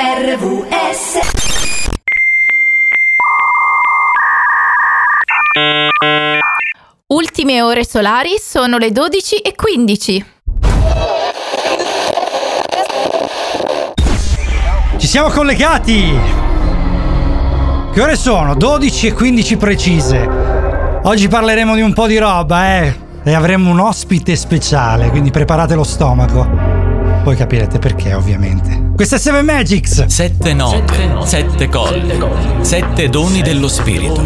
RVS Ultime ore solari sono le 12 e 15. Ci siamo collegati! Che ore sono? 12 e 15 precise. Oggi parleremo di un po' di roba, eh. E avremo un ospite speciale, quindi preparate lo stomaco. Poi capirete perché, ovviamente. Questa è Seven Magics! Sette note, sette colli, sette doni dello spirito.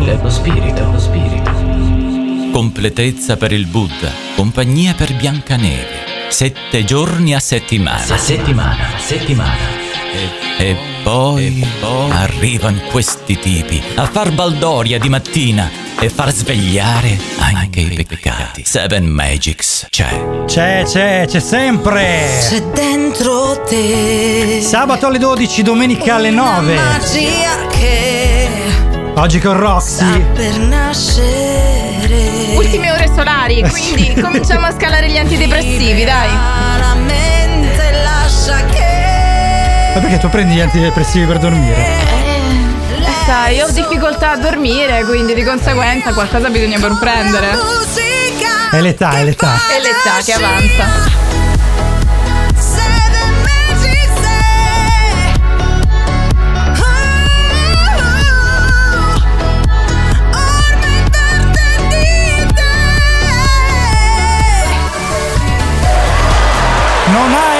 Completezza per il Buddha, compagnia per Biancaneve. Sette giorni a settimana. A settimana, a settimana. E, e poi, arrivano questi tipi a far baldoria di mattina e far svegliare anche i peccati. Seven Magics c'è. C'è, c'è, c'è sempre! C'è dentro te Sabato alle 12, domenica alle una 9. magia che Oggi con sta Roxy. per nascere Ultime ore solari, quindi cominciamo a scalare gli antidepressivi, dai. Ma perché tu prendi gli antidepressivi per dormire? Eh, sai, ho difficoltà a dormire, quindi di conseguenza qualcosa bisogna pur prendere. È l'età, è l'età. È l'età che avanza. Non ha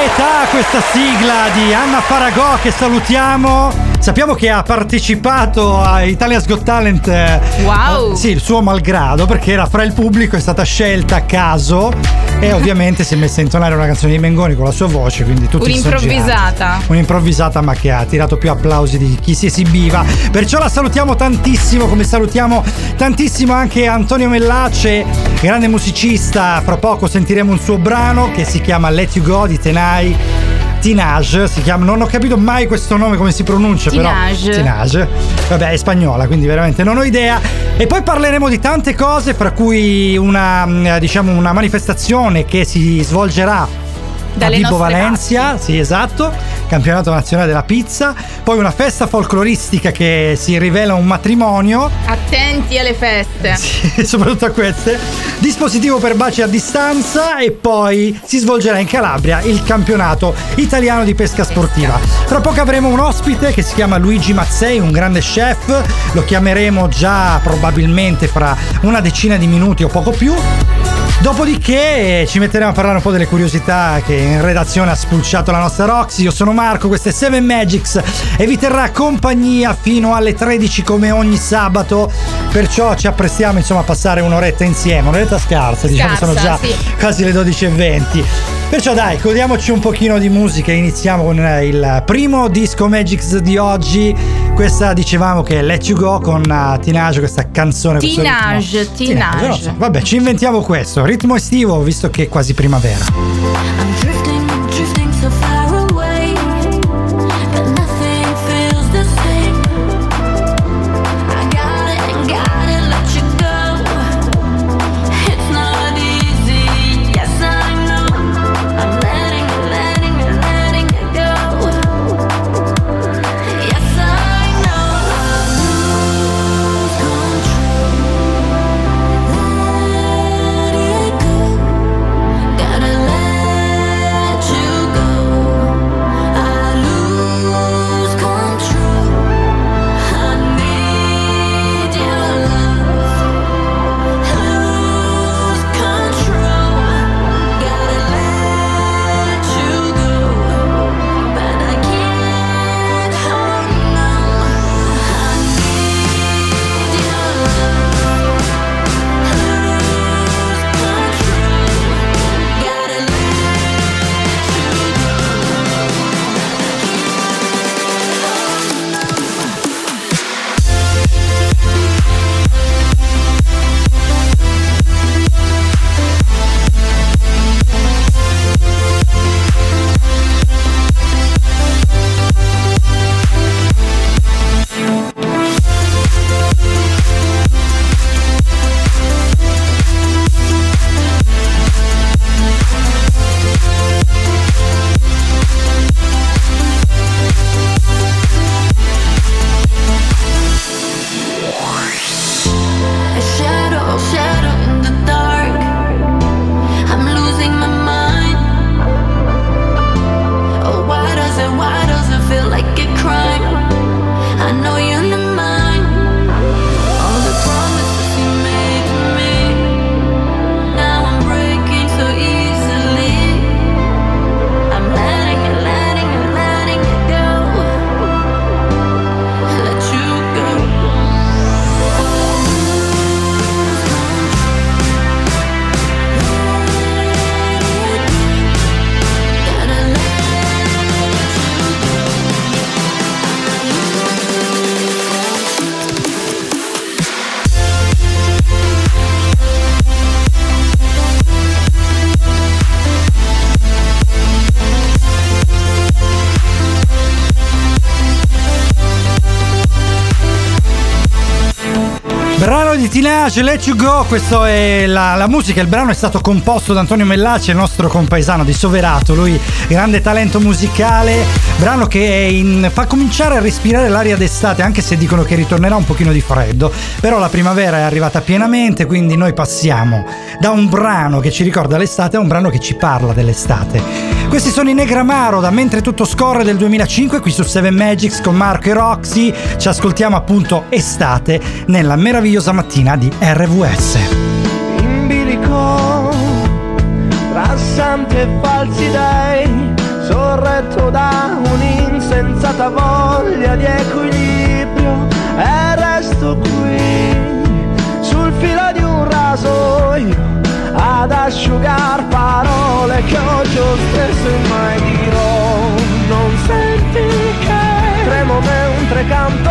questa sigla di Anna Faragò che salutiamo. Sappiamo che ha partecipato a Italia's Got Talent. eh, Wow. eh, sì, il suo malgrado, perché era fra il pubblico, è stata scelta a caso. E ovviamente si è messa a intonare una canzone di Mengoni con la sua voce, quindi tutti Un'improvvisata. Un'improvvisata, ma che ha tirato più applausi di chi si esibiva. Perciò la salutiamo tantissimo, come salutiamo tantissimo anche Antonio Mellace, grande musicista. Fra poco sentiremo un suo brano che si chiama Let You Go di Tenai. Tinage si chiama, non ho capito mai questo nome come si pronuncia, Tinage. però Tinage. Vabbè, è spagnola, quindi veramente non ho idea. E poi parleremo di tante cose, fra cui una mm, diciamo una manifestazione che si svolgerà Dalle Vibo Valencia, sì esatto, campionato nazionale della pizza, poi una festa folcloristica che si rivela un matrimonio, Attenti alle feste. sì, soprattutto a queste, dispositivo per baci a distanza e poi si svolgerà in Calabria il campionato italiano di pesca sportiva. Tra poco avremo un ospite che si chiama Luigi Mazzei, un grande chef, lo chiameremo già probabilmente fra una decina di minuti o poco più. Dopodiché eh, ci metteremo a parlare un po' delle curiosità che in redazione ha spulciato la nostra Roxy. Io sono Marco, questo è Seven Magics e vi terrà compagnia fino alle 13 come ogni sabato. Perciò ci apprestiamo insomma a passare un'oretta insieme, un'oretta scarsa, diciamo Scarsa, sono già sì. quasi le 12.20. Perciò dai, godiamoci un pochino di musica. Iniziamo con eh, il primo disco Magics di oggi. Questa dicevamo che è Let You Go con uh, Tinage, questa canzone. Tinage. Tinage. non so. Vabbè, ci inventiamo questo. Ritmo estivo, visto che è quasi primavera. I'm Tinage, Let You Go, questa è la, la musica, il brano è stato composto da Antonio Mellaci, il nostro compaesano di Soverato, lui grande talento musicale, brano che in- fa cominciare a respirare l'aria d'estate, anche se dicono che ritornerà un pochino di freddo, però la primavera è arrivata pienamente, quindi noi passiamo da un brano che ci ricorda l'estate a un brano che ci parla dell'estate. Questi sono i Negramaro da Mentre tutto scorre del 2005 qui su 7 Magics con Marco e Roxy. Ci ascoltiamo appunto estate nella meravigliosa mattina di RVS. in bilico tra santi e falsi dei sorretto da un'insensata voglia di equilibrio e resto qui sul filo di un rasoio ad asciugar parole che oggi ho spesso e mai dirò non senti che tremo mentre canto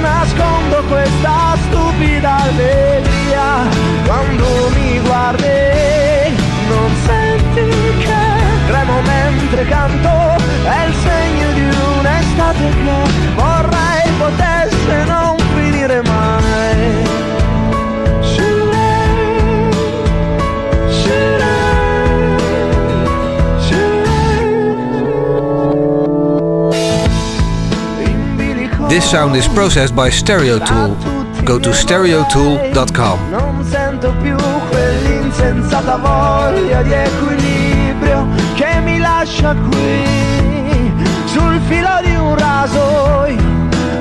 nascondo questa stupida allegria. Quando mi guardi non senti che tremo mentre canto è il segno di un'estate che vorrei potesse non finire mai This sound is processed by Stereo Tool. Go to stereotool.com. Non sento più quell'insensata voglia di equilibrio che mi lascia qui sul filo di un rasoio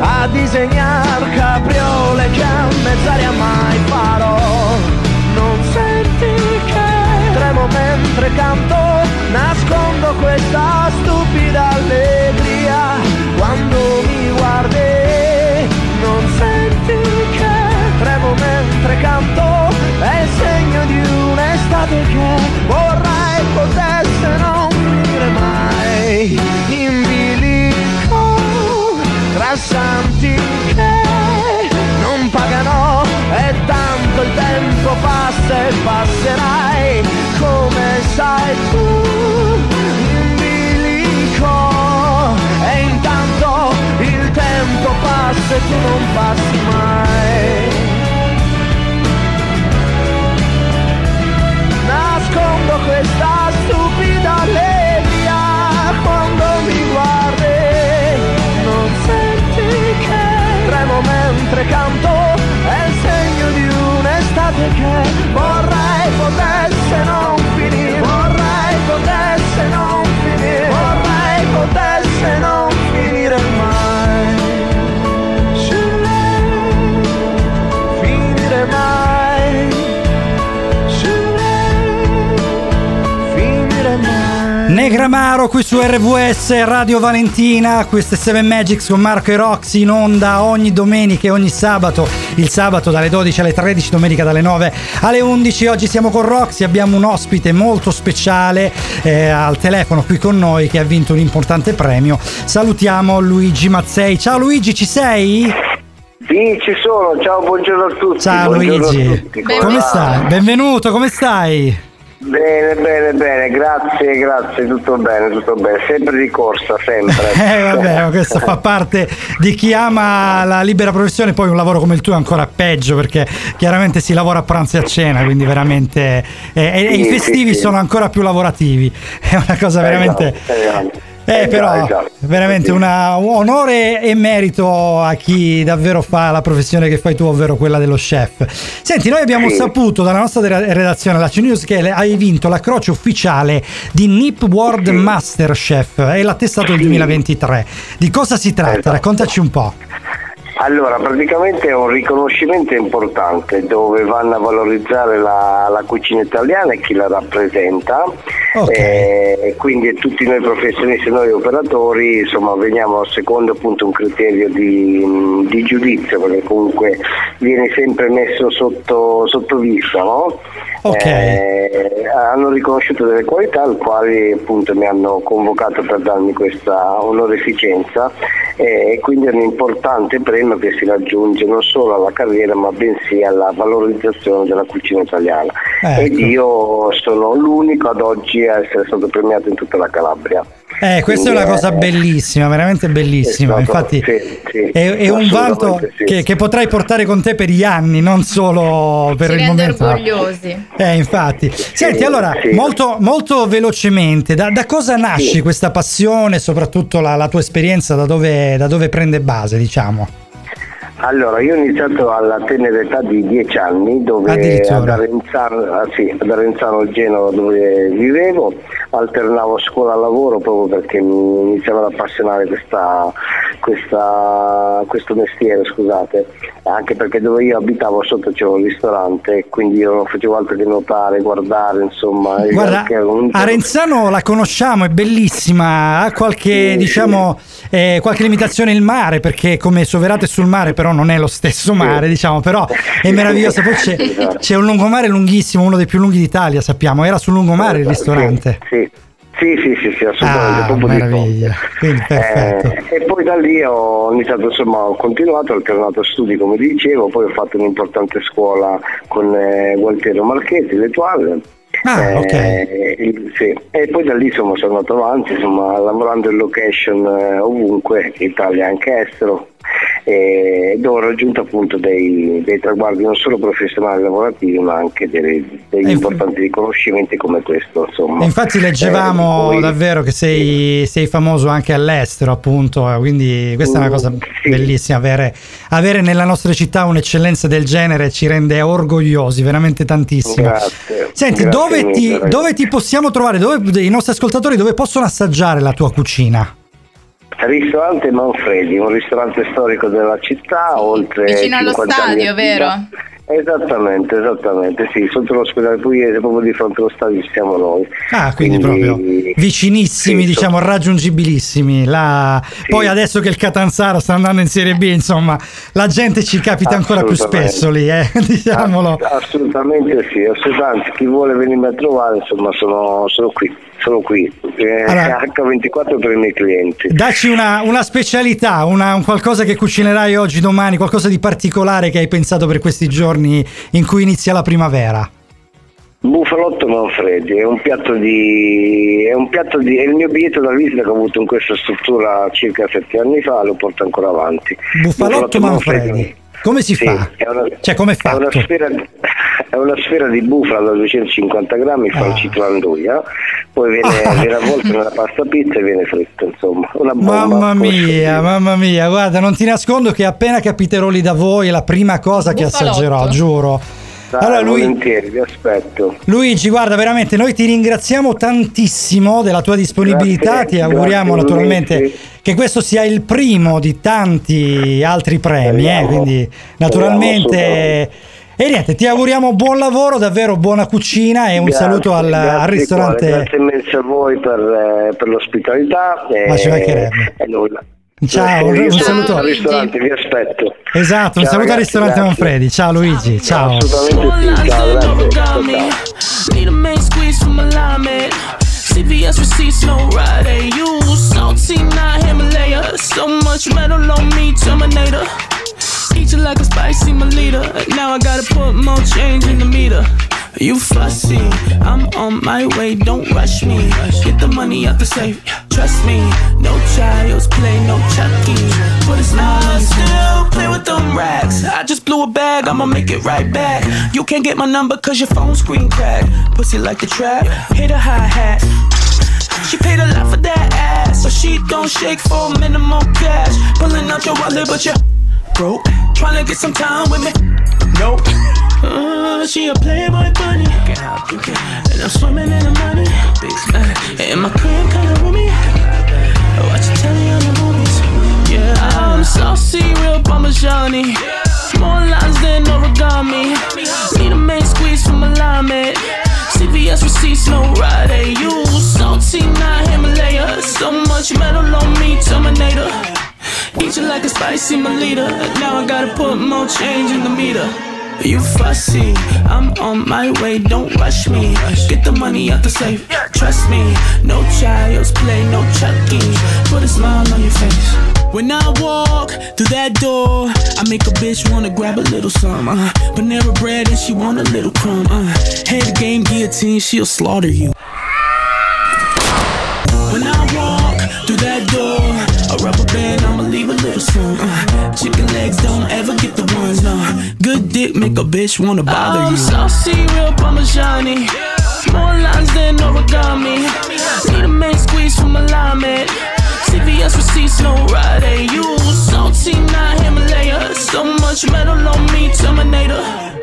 a disegnar capriole che a mezz'aria mai farò. Non senti che tremo mentre canto, nascondo questa stupida allegria un'estate che vorrei potesse che vorrei potesse non finire. Vorrei potesse Negramaro qui su RVS Radio Valentina, queste 7 Magics con Marco e Roxy in onda ogni domenica e ogni sabato, il sabato dalle 12 alle 13, domenica dalle 9 alle 11. Oggi siamo con Roxy, abbiamo un ospite molto speciale eh, al telefono qui con noi che ha vinto un importante premio. Salutiamo Luigi Mazzei. Ciao Luigi, ci sei? Sì, ci sono, ciao, buongiorno a tutti. Ciao buongiorno Luigi, tutti. come stai? Benvenuto, come stai? Bene, bene, bene, grazie, grazie, tutto bene, tutto bene, sempre di corsa, sempre. Eh vabbè, questo fa parte di chi ama la libera professione, poi un lavoro come il tuo è ancora peggio perché chiaramente si lavora a pranzo e a cena, quindi veramente... eh, e, e i Sì, festivi sì, sì. sono ancora più lavorativi, è una cosa veramente... Esatto, esatto. Eh, Esatto, però esatto. veramente un onore e merito a chi davvero fa la professione che fai tu, ovvero quella dello chef. Senti, noi abbiamo Sì. saputo dalla nostra redazione, la C-News, che hai vinto la croce ufficiale di Nip World Sì. Master Chef e l'attestato del Sì. 2023. Di cosa si tratta? Esatto. Raccontaci un po'. Allora, praticamente è un riconoscimento importante dove vanno a valorizzare la, la cucina italiana e chi la rappresenta. Ok. Eh, quindi tutti noi professionisti, noi operatori, insomma, veniamo secondo appunto un criterio di, di giudizio, perché comunque viene sempre messo sotto, sotto vista, no? Ok. Eh, hanno riconosciuto delle qualità al quali appunto mi hanno convocato per darmi questa onorificenza eh, e quindi è un importante premio che si raggiunge non solo alla carriera ma bensì alla valorizzazione della cucina italiana Ecco. ed io sono l'unico ad oggi a essere stato premiato in tutta la Calabria. Eh, questa è una Quindi, cosa eh, bellissima, veramente bellissima. stato- Infatti, sì, sì, è, è un vanto sì. che, che potrai portare con te per gli anni, non solo per Ci il momento. orgogliosi. Eh, infatti. Senti, allora, sì. molto, molto velocemente, da, da cosa nasce Sì. questa passione, soprattutto la, la tua esperienza, da dove, da dove prende base, diciamo? Allora, io ho iniziato alla tenera età di 10 anni dove ad Arenzano, ah, sì, ad Arenzano Genova dove vivevo, alternavo scuola-lavoro proprio perché mi iniziava ad appassionare questa, questa- questo mestiere, scusate, anche perché dove io abitavo sotto c'era un ristorante, quindi io non facevo altro che nuotare, guardare, insomma. Guarda, un- Arenzano la conosciamo, è bellissima, ha qualche, Sì, diciamo, eh, qualche limitazione il mare, perché come Soverate sul mare, però non è lo stesso mare, diciamo, però è meravigliosa. Poi c'è, c'è un lungomare lunghissimo, uno dei più lunghi d'Italia, sappiamo, era sul lungomare il ristorante. Sì, sì, sì, sì, sì, assolutamente. Ah. Quindi. Eh, e poi da lì ho iniziato, insomma, ho continuato, ho alternato studi come dicevo, poi ho fatto un'importante scuola con eh, Gualtiero Marchetti, l'Etoile. Ah, ok. il- sì. E poi da lì insomma, sono andato avanti, insomma, lavorando in location eh, ovunque, Italia e anche estero, e dove ho raggiunto appunto dei, dei traguardi non solo professionali e lavorativi, ma anche dei- degli E- importanti riconoscimenti come questo. Insomma. E infatti leggevamo Eh, poi- davvero che sei, sei famoso anche all'estero, appunto, eh, quindi questa è una Mm, cosa sì. bellissima. Avere, avere nella nostra città un'eccellenza del genere ci rende orgogliosi, veramente tantissimo. Grazie. Senti, Grazie dove, mille, ti, dove ti possiamo trovare? Dove, I nostri ascoltatori dove possono assaggiare la tua cucina? Ristorante Manfredi, un ristorante storico della città, oltre Vicino allo 50 anni stadio, di attività. vero? Esattamente, esattamente, sì, sotto l'ospedale Pugliese, proprio di fronte allo stadio ci siamo noi. Ah, quindi, proprio vicinissimi, sì, diciamo, raggiungibilissimi. La- Poi adesso che il Catanzaro sta andando in Serie B, insomma, la gente ci capita ancora più spesso lì, eh? diciamolo. Ass- assolutamente sì, assolutamente. Chi vuole venirmi a trovare, insomma, sono, sono qui, sono qui. Eh, Allora- H24 per i miei clienti. Dacci una, una specialità, una- un qualcosa che cucinerai oggi, domani, qualcosa di particolare che hai pensato per questi giorni in cui inizia la primavera. Bufalotto Manfredi è un piatto di. è un piatto di. è il mio biglietto da visita che ho avuto in questa struttura circa sette anni fa, lo porto ancora avanti. Bufalotto Manfredi. Come si Sì, fa? è una, Cioè, come è è una sfera, è una sfera di bufala da 250 grammi farcito all'anduia, poi viene, Ah. viene avvolto nella pasta pizza e viene fritto, insomma. Una bomba. Mamma mia, mamma mia, guarda, non ti nascondo che appena capiterò lì da voi è la prima cosa che assaggerò, giuro. Dai, Allora, lui, volentieri, vi aspetto. Luigi, guarda, veramente noi ti ringraziamo tantissimo della tua disponibilità, Grazie, ti auguriamo grazie, naturalmente Luigi. che questo sia il primo di tanti altri premi, eh, quindi Speriamo, naturalmente... E niente, ti auguriamo buon lavoro, davvero buona cucina e un Grazie, saluto al, al ristorante. cuore, Grazie mille a voi per, eh, per l'ospitalità. e- Ma ci mancherebbe. E nulla. Ciao, un sono saluto. al ristorante, vi aspetto. Esatto, un Ciao, saluto al ragazzi, ristorante grazie. Manfredi. Ciao Luigi, ciao. Assolutamente sì, ciao, grazie. CVS receipts, no ride. Salty, not Himalaya. So much metal on me, Terminator. Eat you like a spicy Melita. Now I gotta put more change in the meter. You fussy, I'm on my way, don't rush me. Get the money out the safe, trust me. No child's play, no Chucky. But it's not still play with them racks. I just blew a bag, I'ma make it right back. You can't get my number cause your phone screen cracked. Pussy like the trap, hit a hi hat. She paid a lot for that ass, so she don't shake for minimum cash. Pulling out your wallet, but you're broke. Trying to get some time with me. Nope. Uh, she a playboy bunny. And I'm swimming in the money. Uh, and my crib kinda roomy. Watch you telly on the movies. Yeah, I'm saucy, real Parmigiani. More lines than origami. Need a main squeeze from alignment. CVS receipts, no ride. Use salty, not Himalaya. So much metal on me, Terminator. Eat you like a spicy Melita. Now I gotta put more change in the meter. You fussy, I'm on my way, don't rush me. Get the money out the safe, trust me. No child's play, no chucking. Put a smile on your face. When I walk through that door, I make a bitch wanna grab a little some. Uh, Panera bread and she want a little crumb. Uh, head game guillotine, she'll slaughter you. When I walk through that door, a rubber band, I'ma a little. Uh, chicken legs don't ever get the ones, no. Good dick make a bitch wanna bother you. Saucy, real Parmigiani. More lines than origami. Need a main squeeze from a alignment. CVS receipts, no ride. You salty, not Himalaya. So much metal on me, Terminator.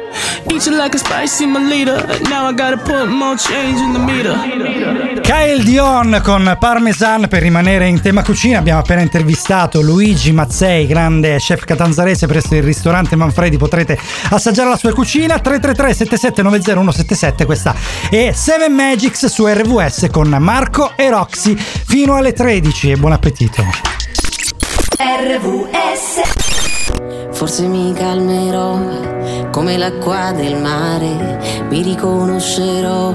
Eat you like a spicy Melita. Now I gotta put more change in the meter. Kyle Dion con Parmesan per rimanere in tema cucina. Abbiamo appena intervistato Luigi Mazzei, grande chef catanzarese presso il ristorante Manfredi. Potrete assaggiare la sua cucina. 333 7790 177. Questa è 7 Magics su RVS con Marco e Roxy fino alle 13. E buon appetito. Forse mi calmerò come l'acqua del mare, mi riconoscerò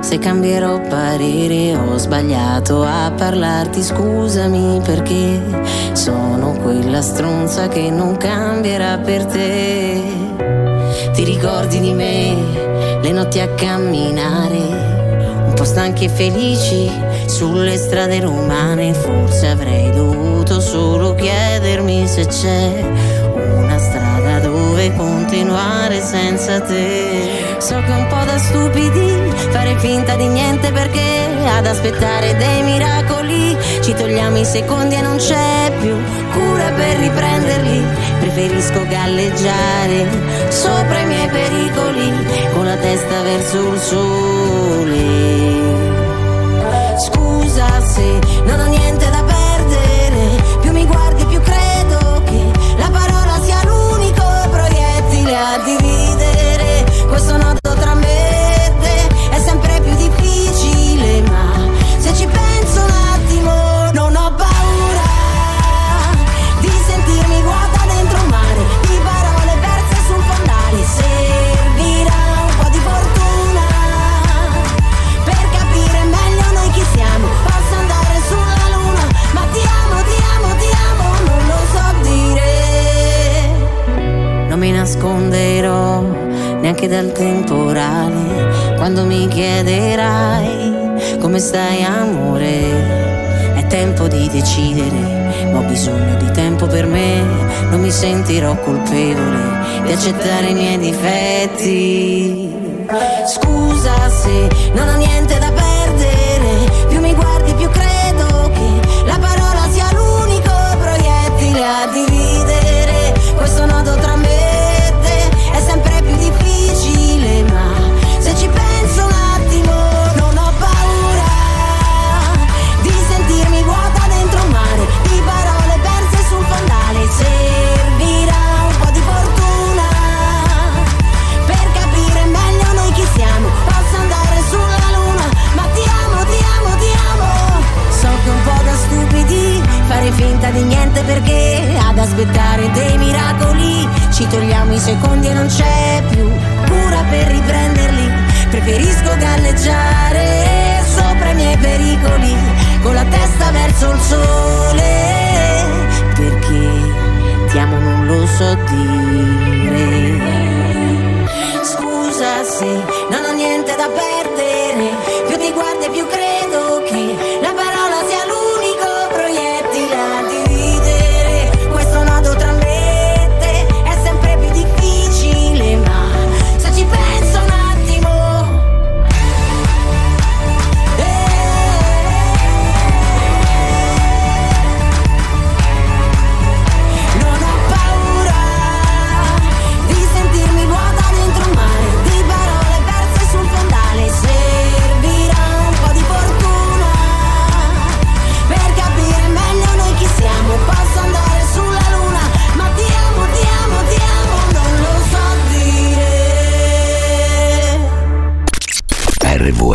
se cambierò parere. Ho sbagliato a parlarti, scusami perché sono quella stronza che non cambierà per te. Ti ricordi di me, le notti a camminare, un po' stanchi e felici sulle strade romane. Forse avrei dovuto solo chiedermi se c'è strada dove continuare senza te. So che è un po' da stupidi fare finta di niente perché ad aspettare dei miracoli ci togliamo i secondi e non c'è più cura per riprenderli. Preferisco galleggiare sopra i miei pericoli con la testa verso il sole. Scusa se non ho niente da perdere, aspettare dei miracoli ci togliamo i secondi e non c'è più cura per riprenderli. Preferisco galleggiare sopra i miei pericoli con la testa verso il sole perché ti amo non lo so dire. Scusa se non ho niente da perdere, più ti guardi più credo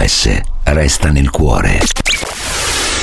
RVS resta nel cuore.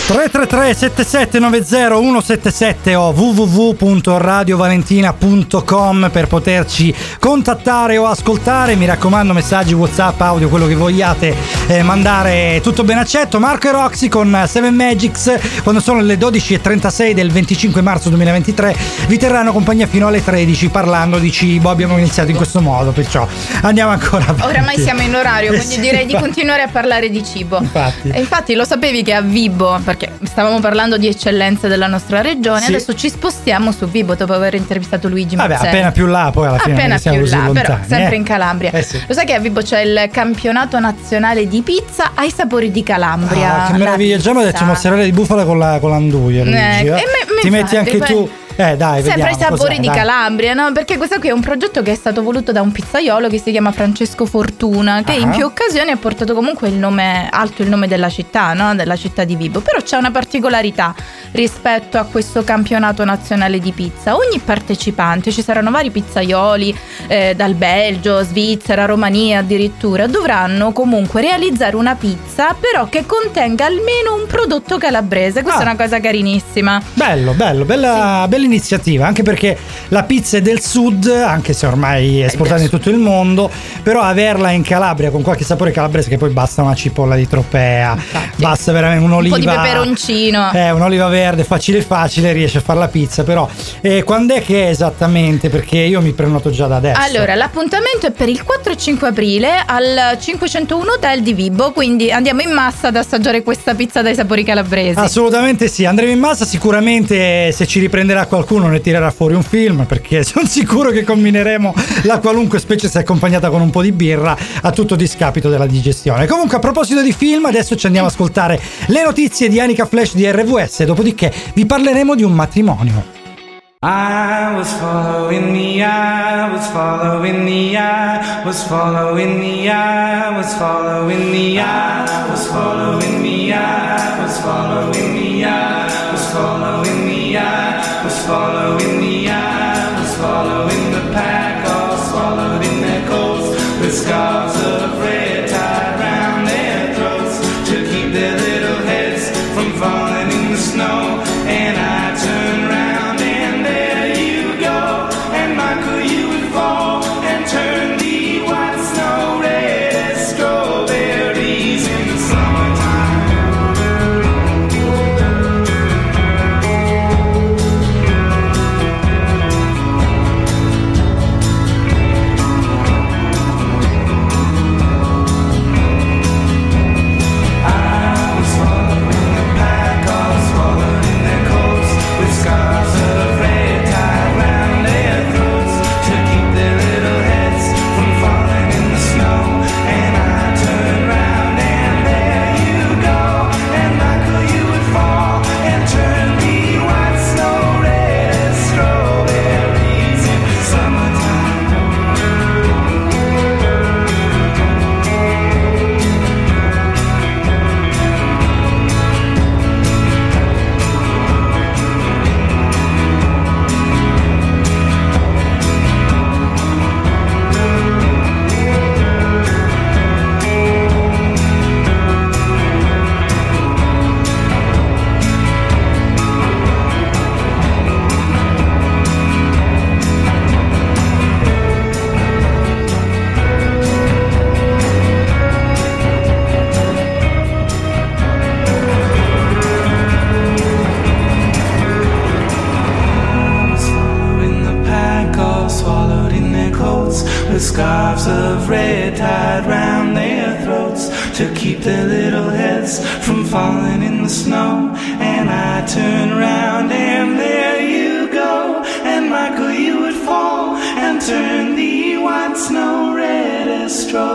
333 7790 177 o www.radiovalentina.com per poterci contattare o ascoltare. Mi raccomando, messaggi, WhatsApp, audio, quello che vogliate eh, mandare, tutto ben accetto. Marco e Roxy con 7 Magics, quando sono le 12.36 del 25 marzo 2023, vi terranno compagnia fino alle 13 parlando di cibo. Abbiamo iniziato in questo modo, perciò andiamo ancora avanti. Oramai siamo in orario, quindi direi di continuare a parlare di cibo. Infatti. E infatti lo sapevi che a Vibo, perché stavamo parlando di eccellenze della nostra regione, Sì. adesso ci spostiamo su Vibo dopo aver intervistato Luigi Vabbè, Mazzelli. appena più là, poi alla fine Appena siamo più là, però lontani, sempre eh. in Calabria. Eh sì. Lo sai che a Vibo c'è il campionato nazionale di pizza ai sapori di Calabria. Ah, che meraviglia! Già mi ha detto mozzarella di bufala con la, con l'anduia. Luigi, Eh, eh? e me- me Ti metti infatti, anche poi- tu. Eh, dai, Sempre i sapori di dai. Calabria, no? Perché questo qui è un progetto che è stato voluto da un pizzaiolo che si chiama Francesco Fortuna, che Ah. in più occasioni ha portato comunque il nome alto il nome della città, no? Della città di Vibo. Però c'è una particolarità rispetto a questo campionato nazionale di pizza. Ogni partecipante, ci saranno vari pizzaioli eh, dal Belgio, Svizzera, Romania addirittura, dovranno comunque realizzare una pizza, però che contenga almeno un prodotto calabrese. Questa Ah. è una cosa carinissima. Bello, bello, bella, bella iniziativa, anche perché la pizza è del sud, anche se ormai è esportata in tutto il mondo, però averla in Calabria con qualche sapore calabrese che poi basta una cipolla di tropea, basta veramente un'oliva. Un po' di peperoncino. Eh, un'oliva verde, facile facile, riesce a fare la pizza, però eh, quando è che è esattamente? Perché io mi prenoto già da adesso. Allora, l'appuntamento è per il 4 e 5 aprile al 501 Hotel di Vibo, quindi andiamo in massa ad assaggiare questa pizza dai sapori calabresi. Assolutamente sì, andremo in massa, sicuramente se ci riprenderà qualcuno ne tirerà fuori un film perché sono sicuro che combineremo la qualunque specie se accompagnata con un po' di birra a tutto discapito della digestione. Comunque a proposito di film adesso ci andiamo ad ascoltare le notizie di Anica Flash di RVS, dopodiché vi parleremo di un matrimonio. I was following the eye, was following the eye, was following the eye, was following the eye, was following the eye, was following the eye, their little heads from falling in the snow. And I turn round and there you go, and Michael, you would fall and turn the white snow red as summer.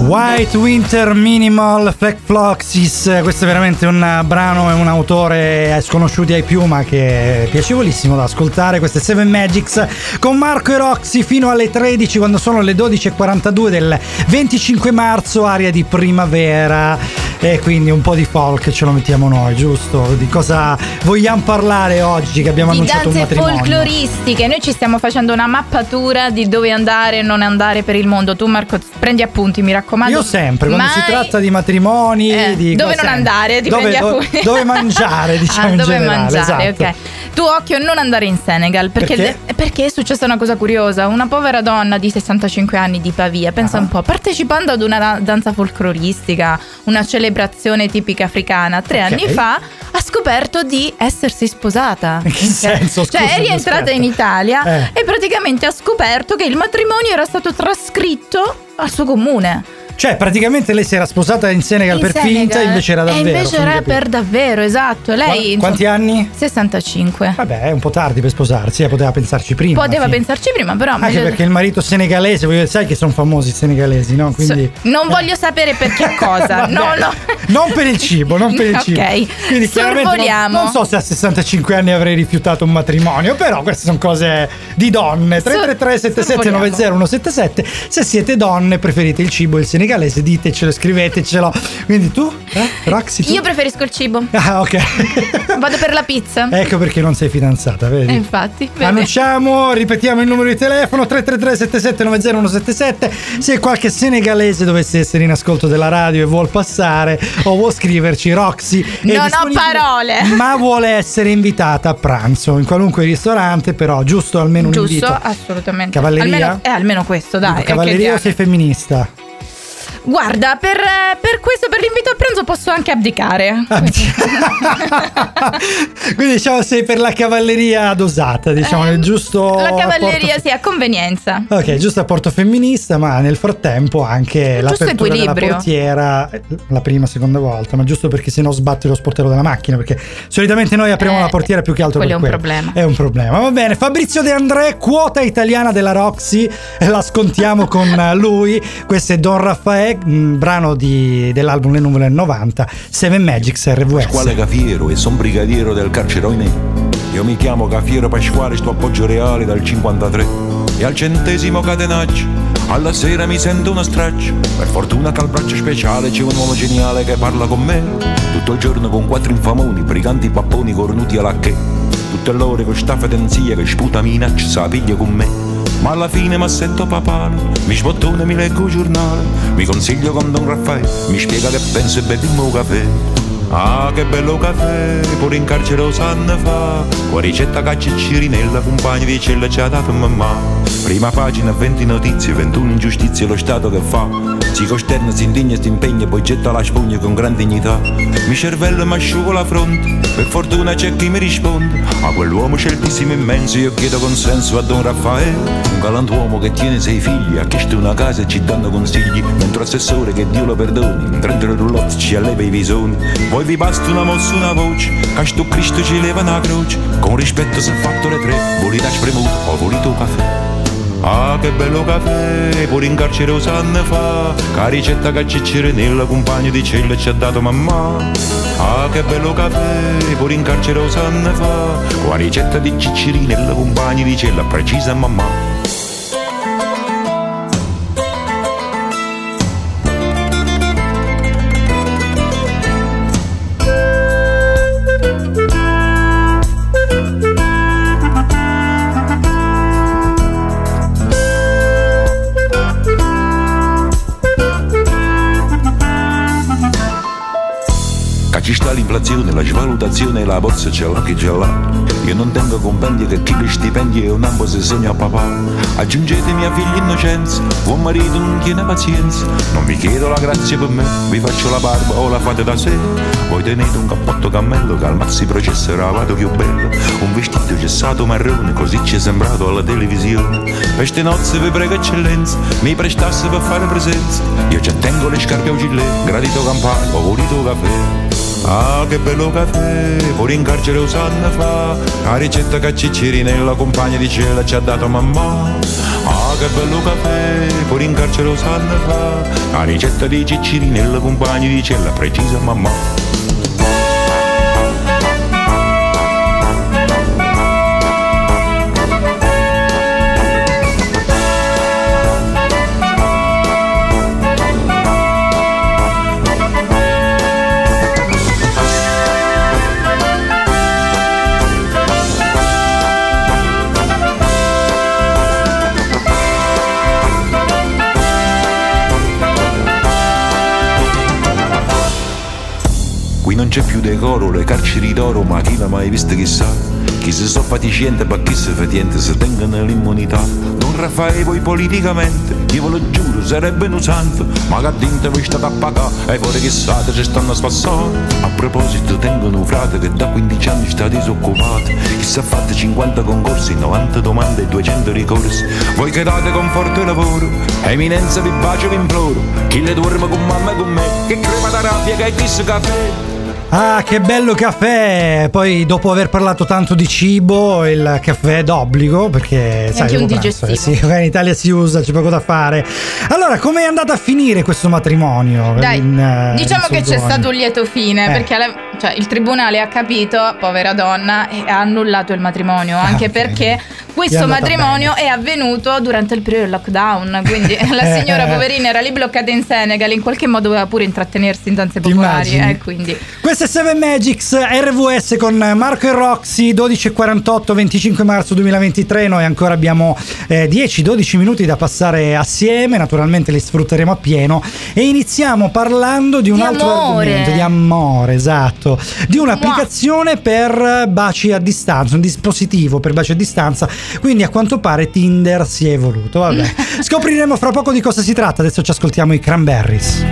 White Winter Minimal Fleck Floxis, questo è veramente un brano e un autore sconosciuti ai più ma che è piacevolissimo da ascoltare, questo è Seven Magics con Marco e Roxy fino alle 13 quando sono le 12.42 del 25 marzo, aria di primavera e quindi un po' di folk ce lo mettiamo noi, giusto? Di cosa vogliamo parlare oggi che abbiamo di annunciato un danze matrimonio? folcloristiche. Noi ci stiamo facendo una mappatura di dove andare e non andare per il mondo. Tu, Marco, prendi appunti, mi raccomando. Raccomando. Io sempre, quando mai- si tratta di matrimoni, Eh, dico dove non sempre, andare, ti dove, a dove- mangiare, diciamo Ah, in dove generale. mangiare, esatto. ok. Tu occhio non andare in Senegal perché, Perché? de- perché è successa una cosa curiosa. Una povera donna di 65 anni di Pavia, pensa Ah. un po', partecipando ad una da- danza folcloristica, una celebrazione tipica africana, tre Ok. anni fa ha scoperto di essersi sposata. In che senso? Cioè Scusa, è rientrata in Italia Eh. e praticamente ha scoperto che il matrimonio era stato trascritto al suo comune. Cioè, praticamente lei si era sposata in Senegal In per Senegal. finta, invece era E davvero. invece fammi era per davvero, esatto. Lei Qua- insomma, Quanti anni? 65. Vabbè, è un po' tardi per sposarsi, eh, poteva pensarci prima. Poteva pensarci prima, però Anche meglio- perché il marito senegalese, voglio- sai che sono famosi i senegalesi, no? Quindi. So- non voglio sapere per che cosa. No, no. Non per il cibo, non per il Ok, cibo. Quindi chiaramente non, non so se a 65 anni avrei rifiutato un matrimonio, però queste sono cose di donne. 333 77 90 177. Se siete donne, preferite il cibo e il senegalese, ditecelo, scrivetecelo. Quindi tu? Eh? Roxy, tu? Io preferisco il cibo. Ah, ok. Vado per la pizza. ecco perché non sei fidanzata, vedi? Eh, infatti. vedi. Annunciamo, ripetiamo il numero di telefono 333 77 90 177 se qualche senegalese dovesse essere in ascolto della radio e vuol passare o vuol scriverci Roxy Non ho parole. ma vuole essere invitata a pranzo in qualunque ristorante però giusto almeno un Giusto, invito assolutamente. Cavalleria? Almeno, eh, almeno questo, dai. Cavalleria o sei femminista? Guarda, per, eh, per questo, per l'invito a pranzo posso anche abdicare. quindi diciamo sei per la cavalleria dosata diciamo nel giusto Eh, La cavalleria apporto- sì, a convenienza. Ok, giusto apporto femminista, ma nel frattempo anche l'apertura della portiera, eh, la prima, seconda volta, ma giusto perché se no sbatte lo sportello della macchina, perché solitamente noi apriamo Eh, la portiera più che altro quello per è un quello. problema. È un problema. Va bene, Fabrizio De André, quota italiana della Roxy, eh, la scontiamo con eh, lui. Questo è Don Raffaele, un brano di- dell'album Le Nuvole del 90, Seven Magics RVS. Pasquale Cafiero e son brigadiero del carcere Oinè. Io mi chiamo Cafiero Pasquale, sto appoggio reale dal 53. E al centesimo catenaggio, alla sera mi sento uno straccio. Per fortuna che braccio speciale c'è un uomo geniale che parla con me. Tutto il giorno con quattro infamoni, briganti papponi cornuti alla che. Tutte l'ore con sta fedenzia che sputa minaccia, piglia con me. Ma alla fine mi assetto papale, mi sbottone, mi leggo il giornale, mi consiglio con Don Raffaele, mi spiega che penso e beviamo un caffè. Ah, che bello caffè, pure in carcere lo fa, con ricetta caccia e cirinella, compagni di cella ci ha dato mamma. Prima pagina, 20 notizie, 21 ingiustizie, lo Stato che fa. Si costerna, si indigna, si impegna, poi getta la spugna con gran dignità. Mi cervello mi asciugo la fronte, per fortuna c'è chi mi risponde. A quell'uomo sceltissimo immenso io chiedo consenso a Don Raffaele. Un galantuomo che tiene sei figli, ha chiesto una casa e ci danno consigli. Mentre assessore che Dio lo perdoni, in 30 roulotte ci alleva i visoni. Voi vi basta una mossa, una voce, che sto Cristo ci leva una croce. Con rispetto se fatto le tre, volete spremuto o volete un caffè. Ah, che bello caffè, pure in carcere lo sanno fa, che ricetta che ciccere nella compagna di cella ci ha dato mamma. Ah, che bello caffè, pure in carcere lo sanno fa, la ricetta di cicciri nella compagna di cella precisa mamma. La svalutazione e la borsa c'è l'occhio già là. Io non tengo compendi che chi li stipendi è un ambo se segno a papà. Aggiungetemi a figli innocenza, buon marito non tiene pazienza. Non vi chiedo la grazia per me, vi faccio la barba o la fate da sé. Voi tenete un cappotto cammello che al mazzi processo era vado più bello. Un vestito gessato marrone, così ci è sembrato alla televisione. Per ste nozze vi prego eccellenza, mi prestasse per fare presenza. Io ci tengo le scarpe a gilet, gradito campano, ho voluto caffè. Ah, che bello caffè, pure in carcere lo sanno fa. La ricetta che cicciri nella compagna di cella ci ha dato mamma. Ah, che bello caffè, pure in carcere lo sanno fa. La ricetta di cicciri nella compagna di cella precisa mamma. Decoro, le carceri d'oro, ma chi l'ha mai visto chissà? Chi si so fatiscente, ma chi si fatiente, se tengono l'immunità. Don Raffaele poi politicamente, io ve lo giuro, sarebbe un santo, ma che dentro vi state a pagare, e fuori chissà ci stanno a spassare. A proposito, tengono un frate che da 15 anni sta disoccupato, chi si è fatto 50 concorsi, 90 domande e 200 ricorsi. Voi che date conforto e lavoro, eminenza vi bacio vi imploro, chi le dorme con mamma e con me, che crema da rabbia che hai visto caffè. Ah, che bello caffè! Poi dopo aver parlato tanto di cibo, il caffè è d'obbligo perché sai, anche un pranzo, digestivo. eh, sì, in Italia si usa, c'è poco da fare. Allora, com'è andata a finire questo matrimonio? Dai, in, eh, diciamo in che c'è stato un lieto fine Eh. perché alla- cioè, il tribunale ha capito, povera donna, e ha annullato il matrimonio, anche Ah, perché è questo matrimonio è avvenuto durante il periodo del lockdown, quindi la signora poverina era lì bloccata in Senegal, in qualche modo doveva pure intrattenersi in danze popolari, eh, quindi. Questo è 7 Magics RVS con Marco e Roxy 12.48 25 marzo 2023 noi ancora abbiamo eh, 10-12 minuti da passare assieme naturalmente li sfrutteremo appieno. E iniziamo parlando di un Di altro amore. argomento di amore esatto. Di un'applicazione per baci a distanza un dispositivo per baci a distanza quindi a quanto pare Tinder si è evoluto vabbè. Scopriremo fra poco di cosa si tratta. Adesso ci ascoltiamo i Cranberries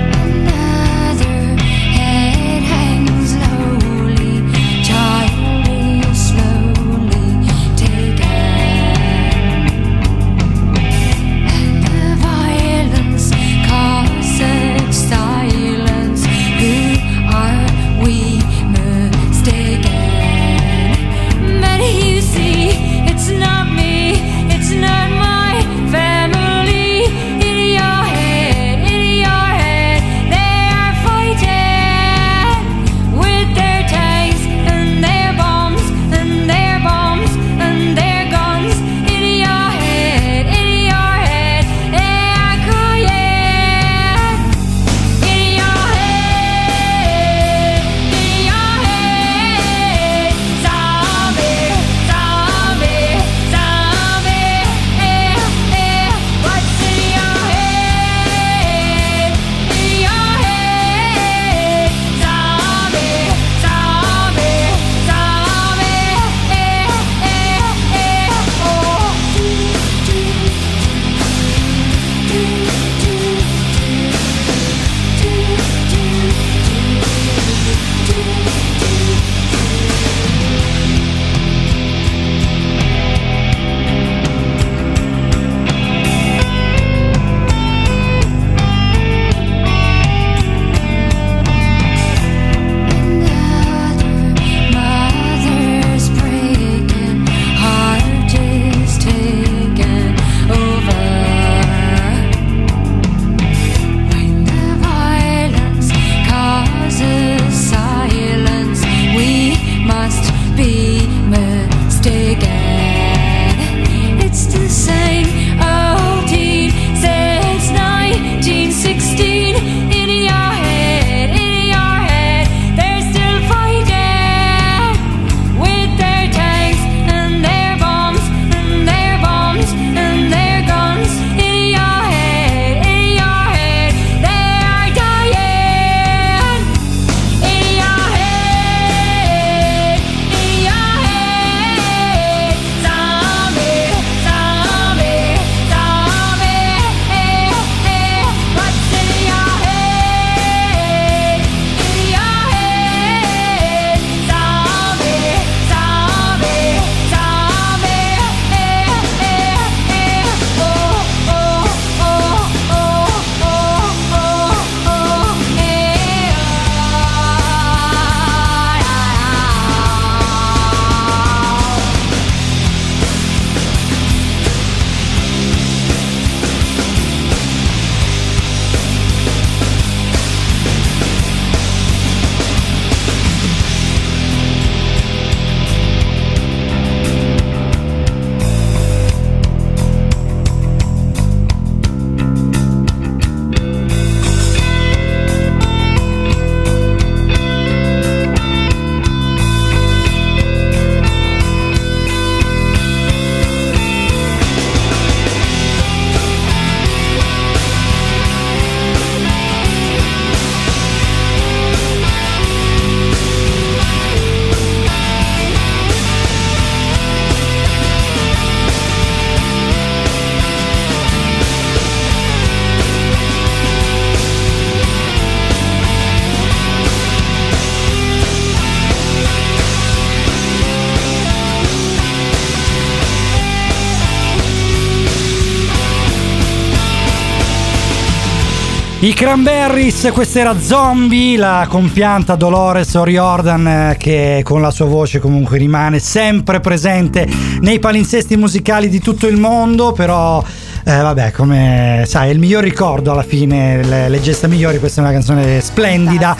I Cranberries, questa era Zombie, la compianta Dolores O'Riordan eh, che con la sua voce comunque rimane sempre presente nei palinsesti musicali di tutto il mondo, però eh, vabbè, come sai, è il miglior ricordo alla fine, le, le gesta migliori, questa è una canzone splendida.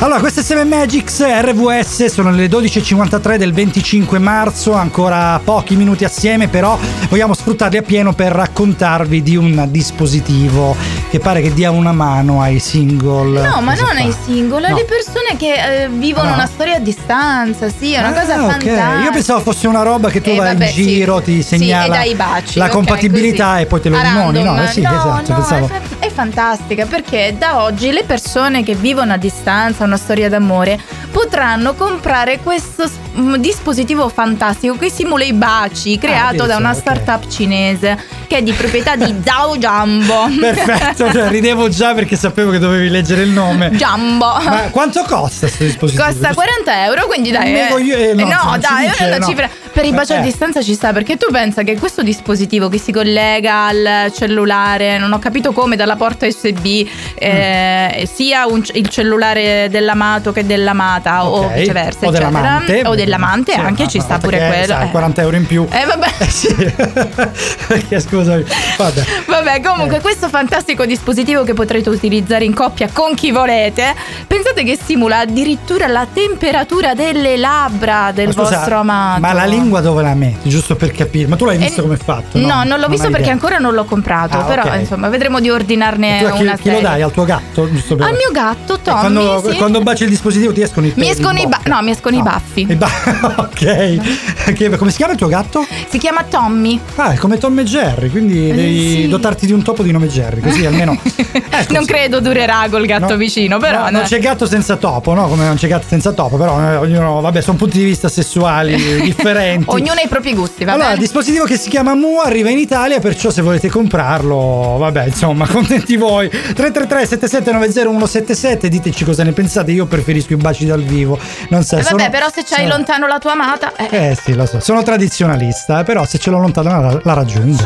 Allora, queste 7 Magics RVS sono le 12.53 del 25 marzo, ancora pochi minuti assieme, però vogliamo sfruttarli a pieno per raccontarvi di un dispositivo che pare che dia una mano ai single. No, ma non fa? ai singoli, No. alle persone che eh, vivono no. una storia a distanza, sì, è una Ah, cosa ok. fantastica. Io pensavo fosse una roba che tu Eh, vai vabbè, in giro, sì. ti Sì, segnala dai baci, la ok, compatibilità così. e poi te lo rimoni. No. Eh sì, no, esatto. no, pensavo. è, fa- è fantastica perché da oggi le persone che vivono a distanza una storia d'amore potranno comprare questo s- mm, dispositivo fantastico che simula i baci creato da addirittura, una startup cinese che è di proprietà di Zhao Jumbo. Perfetto, ridevo già perché sapevo che dovevi leggere il nome. Jumbo. Ma quanto costa questo dispositivo? Costa 40 euro, quindi dai. Non eh. nego io- eh, no, no, dai, dice, è una no. cifra. Per i baci Eh. a distanza ci sta, perché tu pensa che questo dispositivo che si collega al cellulare, non ho capito come, dalla porta USB, eh, sia un- il cellulare dell'amato che dell'amata o Ok. viceversa, o eccetera. dell'amante. O dell'amante Sì, anche ma- ci sta pure quello. sai, eh. 40 euro in più. Eh, vabbè. Eh sì. perché scusami. Vabbè. Vabbè, comunque, Eh. questo fantastico dispositivo che potrete utilizzare in coppia con chi volete, pensate che simula addirittura la temperatura delle labbra del Ma scusa, vostro amato. Ma la lingua dove la metti? Giusto per capire. Ma tu l'hai visto Eh, come è fatto? No, non l'ho visto hai perché idea. ancora non l'ho comprato. Ah, però, ok. insomma, vedremo di ordinarne Tu a chi, una chi lo dai? Al tuo gatto? Giusto per... Al mio gatto, Tommy. quando, sì. quando baci il dispositivo ti escono i Mi peli escono i ba- no, mi escono i baffi. I ba- ok. Che- come si chiama il tuo gatto? Si chiama Tommy. Ah, è come Tom e Jerry, quindi devi sì. dotarti di un topo di nome Jerry, così almeno. Eh, non credo durerà col gatto No, vicino, però. no, no. non c'è gatto senza topo, no? Come non c'è gatto senza topo, però eh, ognuno, vabbè, sono punti di vista sessuali differenti. Ognuno ha i propri gusti, va Allora, il bene? dispositivo che si chiama Mu arriva in Italia, perciò se volete comprarlo, vabbè, insomma, contenti voi. 333 7790 177, diteci cosa ne pensate, io preferisco i baci dal vivo. Non so, Eh, vabbè, sono- però se c'hai sono- lontano la tua amata. eh. Eh sì, lo so, sono tradizionalista, eh, però se ce l'ho lontana la, la raggiungo.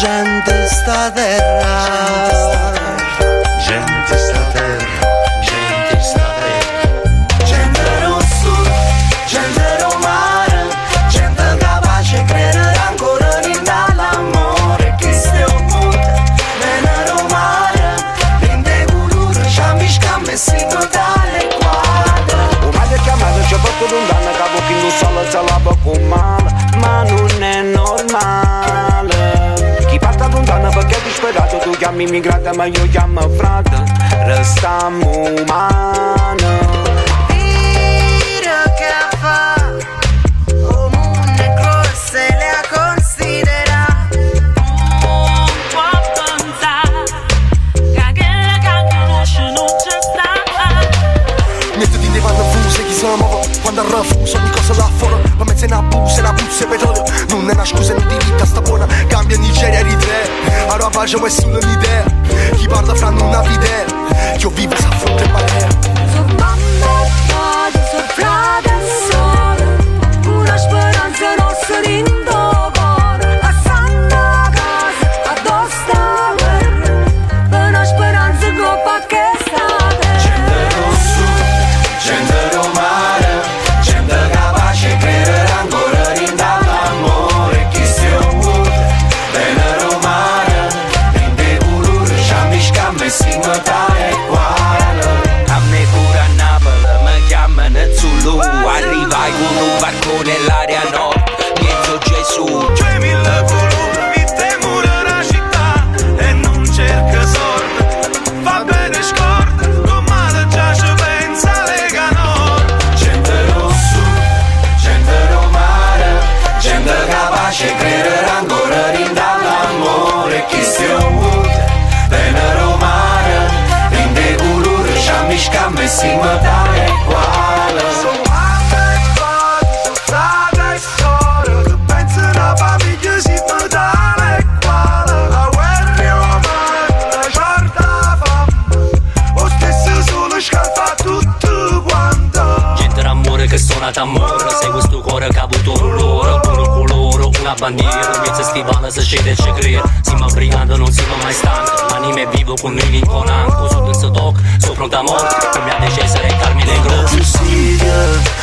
Gente sta terra Gente sta chiami immigrata ma io chiamo frate. Restiamo muovo. Quando là fuori Ma mezzo in abuso, in abuso e petrolio Non è una scusa né di vita sta buona Cambia Nigeria di te Allora pace ma è solo un'idea Chi parla fra non ha idea Io vivo sa fronte e marea Sono mamma e padre, sono frate e sorelle Una speranza nostra in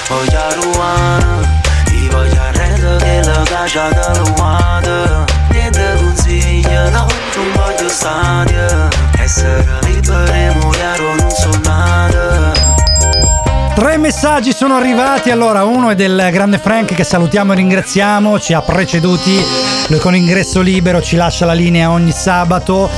voglio a Ruana Ti voglio a Redo che la caccia da Luanda Niente consiglia, no, non voglio stadia Essere liberi, muoiaro, non so nada Tre messaggi sono arrivati, allora uno è del grande Frank che salutiamo e ringraziamo, ci ha preceduti. Lui con ingresso libero, ci lascia la linea ogni sabato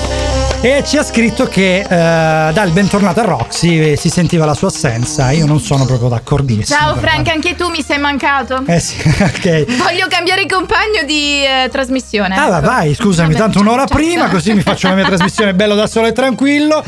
e ci ha scritto che eh, dal bentornato a Roxy eh, si sentiva la sua assenza, io non sono proprio d'accordissimo. Ciao. Frank, anche tu mi sei mancato. Eh sì, ok. Voglio cambiare compagno di eh, trasmissione. Ah, ecco. vai, scusami, Vabbè, tanto un'ora ciao. prima, così mi faccio la mia trasmissione bello da solo e tranquillo.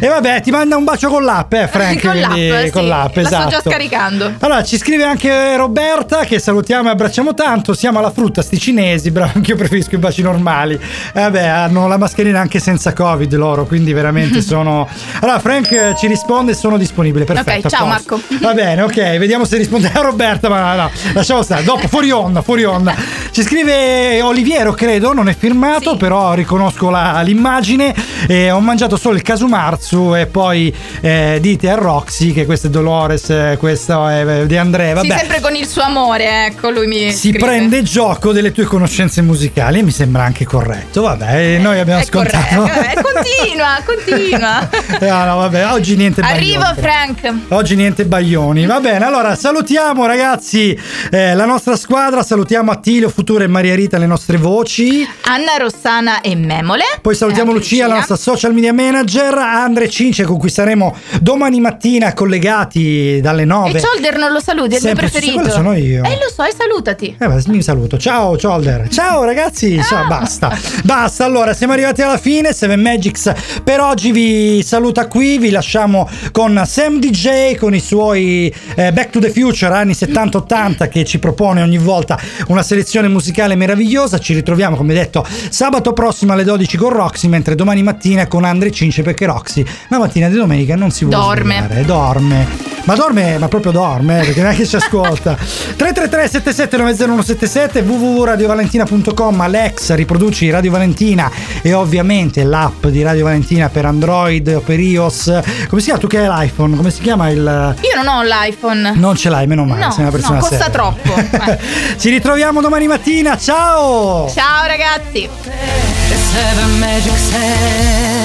E vabbè, ti manda un bacio con l'app, eh, Frank. con l'app, quindi- sì, con l'app, la esatto. sto già scaricando. Allora, ci scrive anche Roberta che salutiamo e abbracciamo tanto. Siamo alla frutta, sti cinesi, bravo, anche io preferisco i baci normali. E vabbè, hanno la mascherina anche senza Covid loro, quindi veramente sono. Allora, Frank eh, ci risponde: sono disponibile. Perfetto. Ok, ciao, posto. Marco. Va bene, ok, vediamo se risponde a Roberta, ma no, lasciamo stare. Dopo, fuori onda, fuori onda. Ci scrive Oliviero, credo, non è firmato, però riconosco la- l'immagine. E ho mangiato solo il casumarzu e poi eh, dite a Roxy che questo è Dolores, eh, questo è eh, di Andrea. Sì, Vabbè. sempre con il suo amore, ecco, lui mi si scrive. prende gioco delle tue conoscenze musicali e mi sembra anche corretto. Vabbè, noi abbiamo È ascoltato. corretto, continua, continua. No, ah, no, vabbè, oggi niente baglioni. Arrivo Frank. Oggi niente baglioni. Va bene, allora salutiamo ragazzi eh, la nostra squadra, salutiamo Attilio, Futura e Maria Rita, le nostre voci. Anna Rossana e Memole. Poi salutiamo Lucia, la nostra social media manager, Andre Cince con cui saremo domani mattina collegati dalle 9. E Cholder non lo saluti, è il Sempre, mio preferito. Quello sono io. Eh lo so, e salutati. Eh, beh, mi saluto. Ciao Cholder. Ciao ragazzi. Ah. Ciao, basta. Basta, allora siamo arrivati alla fine, Se 7 Magix per oggi vi saluta qui, vi lasciamo con Sam DJ con i suoi eh, Back to the Future anni 70-80 che ci propone ogni volta una selezione musicale meravigliosa. Ci ritroviamo come detto sabato prossimo alle 12 con Roxy, mentre domani mattina con Andre Cince perché Roxy la mattina di domenica non si vuole dorme. Svegliare, dorme. Ma dorme, ma proprio dorme, eh, perché neanche ci ascolta. 333 77 90177 www.radiovalentina.com Alexa, riproduci Radio Valentina e ovviamente l'app di Radio Valentina per Android o per iOS. Come si chiama? Tu che hai l'iPhone? Come si chiama il Io non ho l'iPhone. Non ce l'hai, meno male, No, sei una persona no, costa seria. troppo. Eh. Ci ritroviamo domani mattina. Ciao! Ciao ragazzi. Seven magic sands.